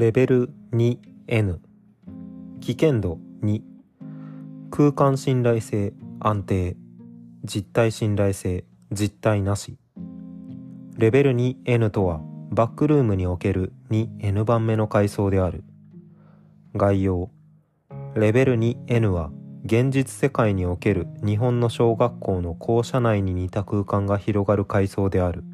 レベル 2N 危険度2空間信頼性安定。実体信頼性実体なし。レベル 2N とはバックルームにおける 2N 番目の階層である。概要。レベル 2N は現実世界における日本の小学校の校舎内に似た空間が広がる階層である。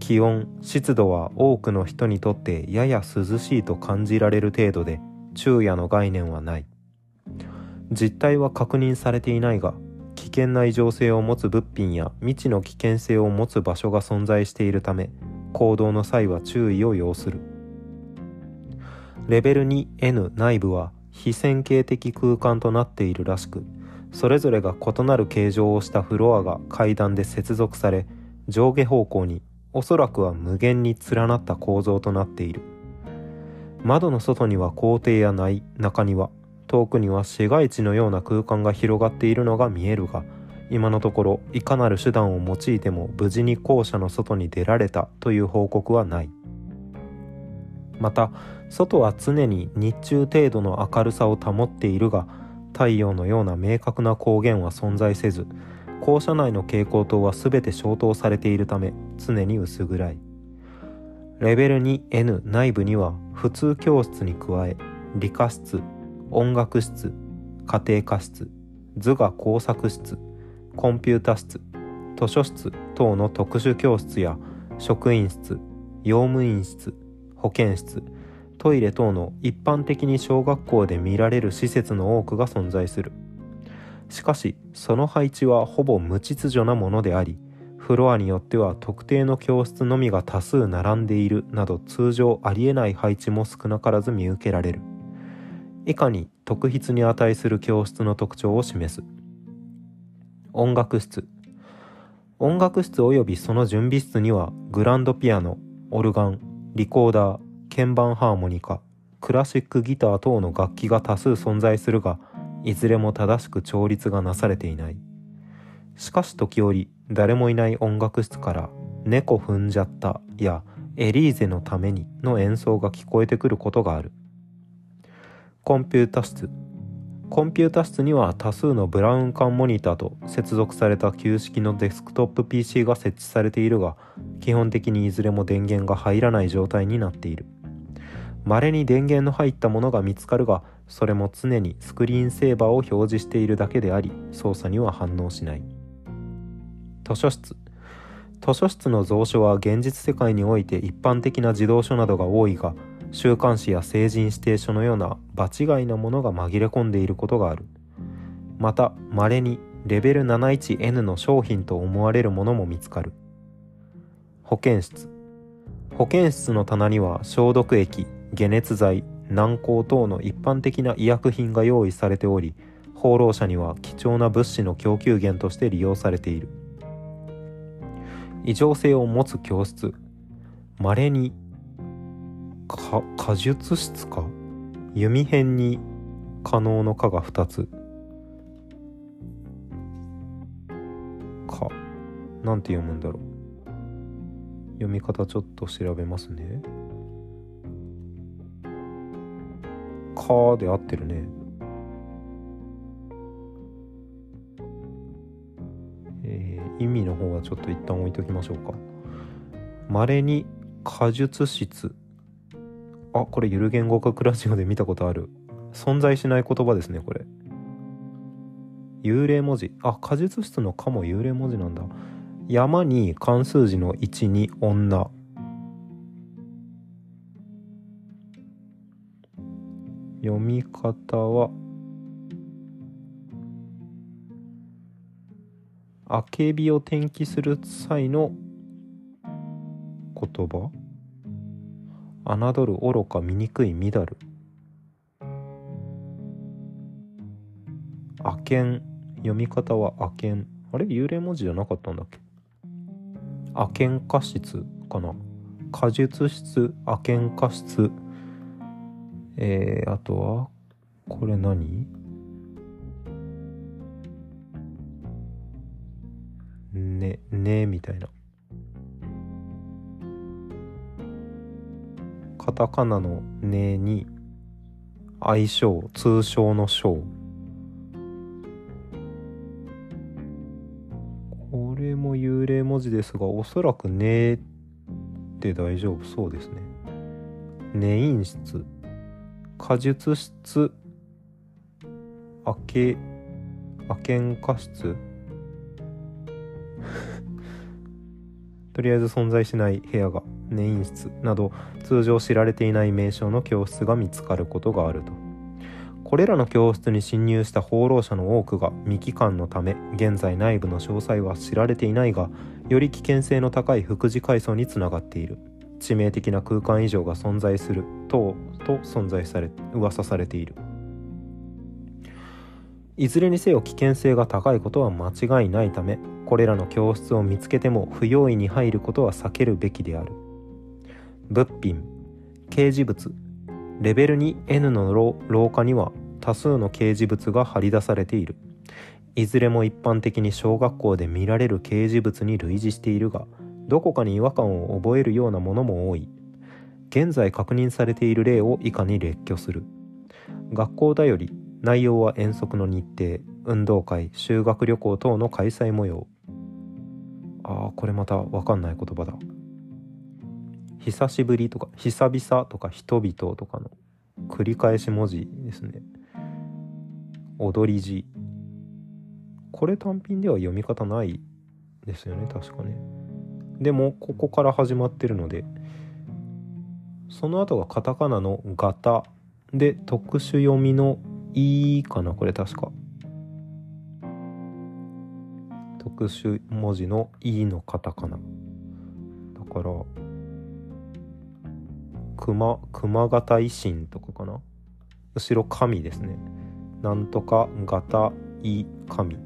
気温湿度は多くの人にとってやや涼しいと感じられる程度で昼夜の概念はない。実態は確認されていないが危険な異常性を持つ物品や未知の危険性を持つ場所が存在しているため行動の際は注意を要する。レベル 2N 内部は非線形的空間となっているらしくそれぞれが異なる形状をしたフロアが階段で接続され上下方向におそらくは無限に連なった構造となっている。窓の外には校庭や内中庭遠くには市街地のような空間が広がっているのが見えるが今のところいかなる手段を用いても無事に校舎の外に出られたという報告はない。また外は常に日中程度の明るさを保っているが太陽のような明確な光源は存在せず校舎内の蛍光灯は全て消灯されているため常に薄暗い。レベル 2N 内部には普通教室に加え理科室音楽室家庭科室図画工作室コンピュータ室図書室等の特殊教室や職員室用務員室保健室トイレ等の一般的に小学校で見られる施設の多くが存在する。しかしその配置はほぼ無秩序なものでありフロアによっては特定の教室のみが多数並んでいるなど通常ありえない配置も少なからず見受けられる。以下に特筆に値する教室の特徴を示す。音楽室。音楽室及びその準備室にはグランドピアノオルガンリコーダー鍵盤ハーモニカクラシックギター等の楽器が多数存在するがいずれも正しく調律がなされていない。しかし時折誰もいない音楽室から「猫踏んじゃった」や「エリーゼのために」の演奏が聞こえてくることがある。コンピュータ室。コンピュータ室には多数のブラウン管モニターと接続された旧式のデスクトップ PC が設置されているが基本的にいずれも電源が入らない状態になっている。稀に電源の入ったものが見つかるがそれも常にスクリーンセーバーを表示しているだけであり操作には反応しない。図書室。図書室の蔵書は現実世界において一般的な児童書などが多いが週刊誌や成人指定書のような場違いなものが紛れ込んでいることがある。また稀にレベル 71N の商品と思われるものも見つかる。保健室。保健室の棚には消毒液解熱剤軟膏等の一般的な医薬品が用意されており放浪者には貴重な物資の供給源として利用されている。異常性を持つ教室。稀にか果術室か。弓辺に可能の科が2つ。か。なんて読むんだろう。読み方ちょっと調べますね。かで合ってるね。えー、意味の方はちょっと一旦置いときましょうか。稀に果術室あこれゆる言語学ラジオで見たことある。存在しない言葉ですねこれ。幽霊文字。あ果実室の「か」も幽霊文字なんだ。山に漢数字の1に女読み方はあけびを転記する際の言葉。侮る愚か醜い乱るあけん。読み方はあけん。あれ？幽霊文字じゃなかったんだっけ？あけんか室かな。果実室あけんか室えー、あとはこれ何？ねねみたいな。カタカナの「ね」に相性通称の「称」これも幽霊文字ですがおそらく「ね」で大丈夫そうですね。寝陰室果術室明け明け化室？とりあえず存在しない部屋が寝陰室など通常知られていない名称の教室が見つかることがあると。これらの教室に侵入した放浪者の多くが未帰還のため現在内部の詳細は知られていないがより危険性の高い副次階層につながっている。致命的な空間異常が存在する等と存在され噂されている。いずれにせよ危険性が高いことは間違いないためこれらの教室を見つけても不用意に入ることは避けるべきである。物品掲示物レベル 2N の廊下には多数の掲示物が貼り出されている。いずれも一般的に小学校で見られる掲示物に類似しているがどこかに違和感を覚えるようなものも多い。現在確認されている例を以下に列挙する。学校だより内容は遠足の日程運動会修学旅行等の開催模様。ああこれまた分かんない言葉だ。久しぶりとか久々とか人々とかの繰り返し文字ですね。踊り字。これ単品では読み方ないですよね確かね。でもここから始まってるのでその後がカタカナの「ガタ」で特殊読みのいいかなこれ確か。特殊文字の「い」のカタカナ。だから熊熊形維新とかかな。後ろ神ですね。なんとか型い神。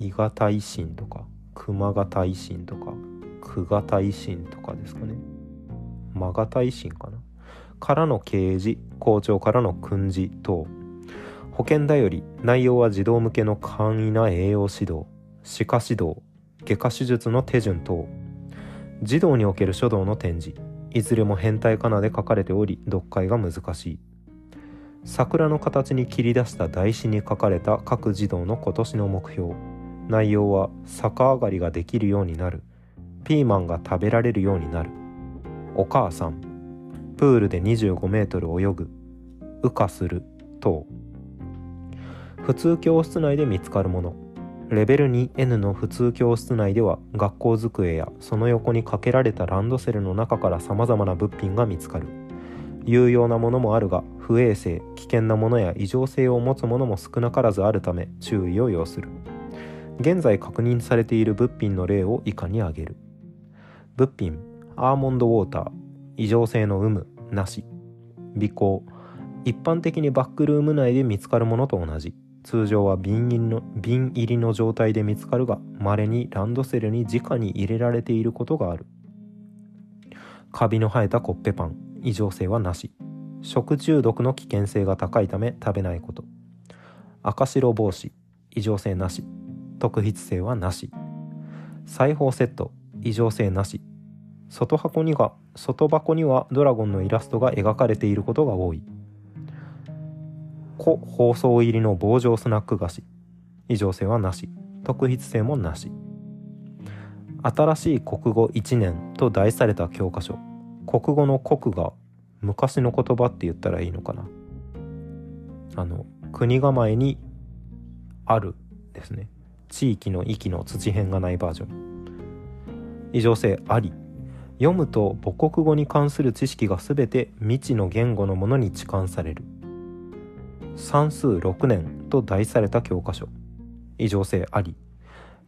伊形維新とか。熊形維新とか久形維新とかですかね。真形維新かな。からの掲示校長からの訓示等。保険だより内容は児童向けの簡易な栄養指導歯科指導外科手術の手順等。児童における書道の展示いずれも変態仮名で書かれており読解が難しい。桜の形に切り出した台紙に書かれた各児童の今年の目標。内容は逆上がりができるようになる。ピーマンが食べられるようになる。お母さんプールで25メートル泳ぐ。羽化する等普通教室内で見つかるもの。レベル 2N の普通教室内では学校机やその横にかけられたランドセルの中から様々な物品が見つかる。有用なものもあるが不衛生危険なものや異常性を持つものも少なからずあるため注意を要する。現在確認されている物品の例を以下に挙げる？物品アーモンドウォーター異常性の有無なし。尾行一般的にバックルーム内で見つかるものと同じ。通常は瓶入りの瓶入りの状態で見つかるが稀にランドセルに直に入れられていることがある。カビの生えたコッペパン異常性はなし。食中毒の危険性が高いため食べないこと。赤白帽子異常性なし。特筆性はなし。裁縫セット異常性なし。外箱には外箱にはドラゴンのイラストが描かれていることが多い。個包装入りの棒状スナック菓子。異常性はなし。特筆性もなし。新しい国語1年と題された教科書。国語の国が昔の言葉って言ったらいいのかな。あの国構えにあるですね。地域の域の土辺がないバージョン。異常性あり。読むと母国語に関する知識が全て未知の言語のものに置換される。算数6年と題された教科書。異常性あり。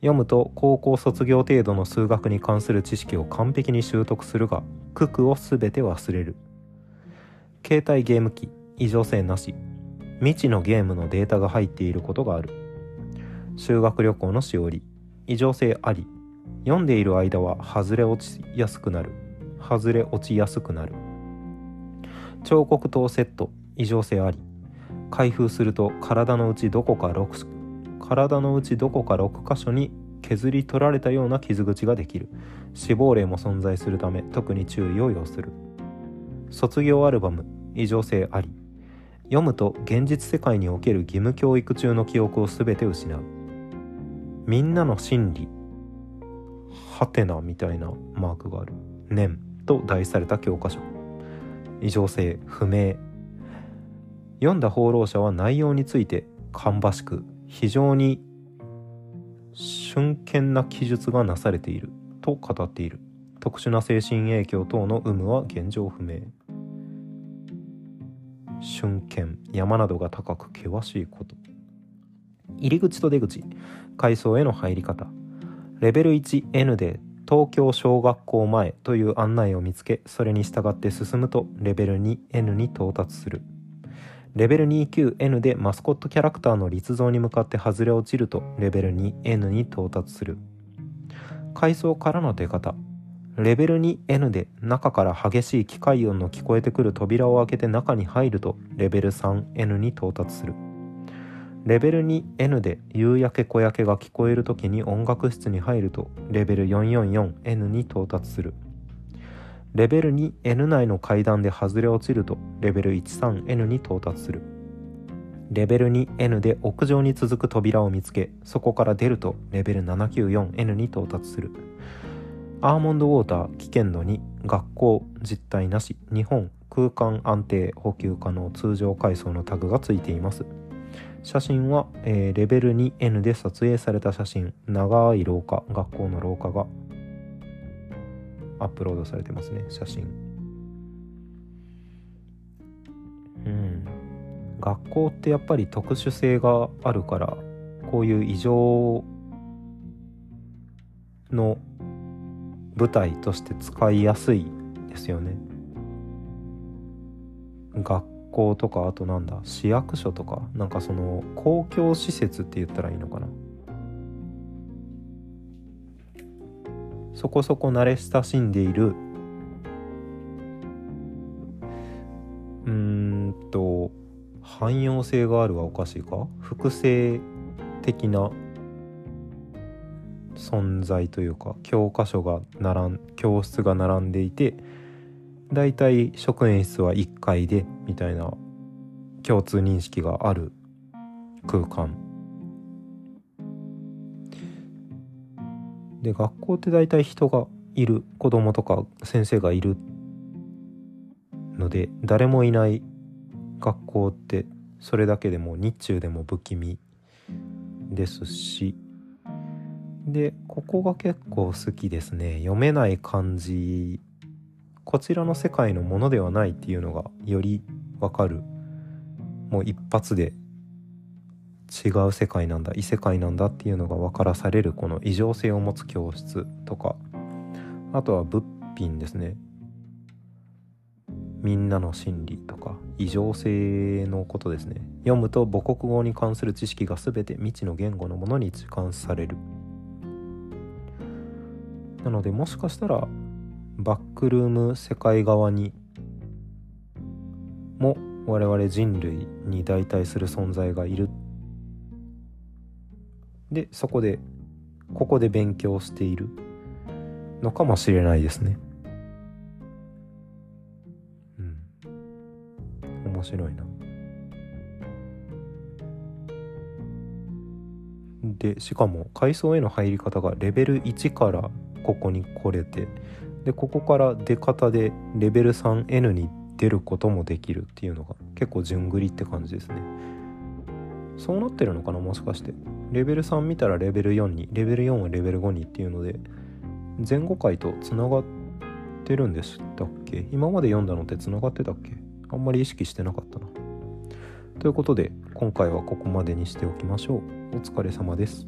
読むと高校卒業程度の数学に関する知識を完璧に習得するが九九を全て忘れる。携帯ゲーム機。異常性なし。未知のゲームのデータが入っていることがある。修学旅行のしおり。異常性あり。読んでいる間は外れ落ちやすくなる。外れ落ちやすくなる。彫刻刀セット。異常性あり。開封すると体のうちどこか6体のうちどこか6箇所に削り取られたような傷口ができる。死亡例も存在するため特に注意を要する。卒業アルバム。異常性あり。読むと現実世界における義務教育中の記憶を全て失う。みんなの心理ハテナみたいなマークがある。念と題された教科書。異常性不明。読んだ放浪者は内容について芳しく非常に瞬間な記述がなされている。と語っている。特殊な精神影響等の有無は現状不明。瞬間山などが高く険しいこと。入り口と出口階層への入り方。レベル 1N で東京小学校前という案内を見つけそれに従って進むとレベル 2N に到達する。レベル 29N でマスコットキャラクターの立像に向かって外れ落ちるとレベル 2N に到達する。階層からの出方。レベル 2N で中から激しい機械音の聞こえてくる扉を開けて中に入るとレベル 3N に到達する。レベル 2N で夕焼け小焼けが聞こえる時に音楽室に入るとレベル 444N に到達する。レベル 2N 内の階段で外れ落ちるとレベル 13N に到達する。レベル 2N で屋上に続く扉を見つけそこから出るとレベル 794N に到達する。アーモンドウォーター危険度2学校実体なし日本空間安定補給可能通常階層のタグがついています。写真は、えー、レベル 2N で撮影された写真。長い廊下。学校の廊下がアップロードされてますね。写真。うん。学校ってやっぱり特殊性があるからこういう異常の舞台として使いやすいですよね。学校とかあとなんだ市役所とかなんかその公共施設って言ったらいいのかな？そこそこ慣れ親しんでいる。うんと汎用性があるはおかしいか？複製的な存在というか教科書が並ん教室が並んでいてだいたい職員室は1階でみたいな共通認識がある空間。で学校って大体人がいる子供とか先生がいるので誰もいない学校ってそれだけでも日中でも不気味ですし。でここが結構好きですね。読めない漢字こちらの世界のものではないっていうのがよりわかる。もう一発で違う世界なんだ異世界なんだっていうのが分からされるこの異常性を持つ教室とか。あとは物品ですね。みんなの心理とか異常性のことですね。読むと母国語に関する知識が全て未知の言語のものに時間される。なのでもしかしたらバックルーム世界側にも我々人類に代替する存在がいる。でそこでここで勉強しているのかもしれないですね。うん。面白いな。でしかも階層への入り方がレベル1からここに来れてでここから出方でレベル 3N に出ることもできるっていうのが結構順繰りって感じですね。そうなってるのかなもしかして。レベル3見たらレベル4にレベル4はレベル5にっていうので前後回とつながってるんでしたっけ？今まで読んだのってつながってたっけ？あんまり意識してなかったな。ということで今回はここまでにしておきましょう。お疲れ様です。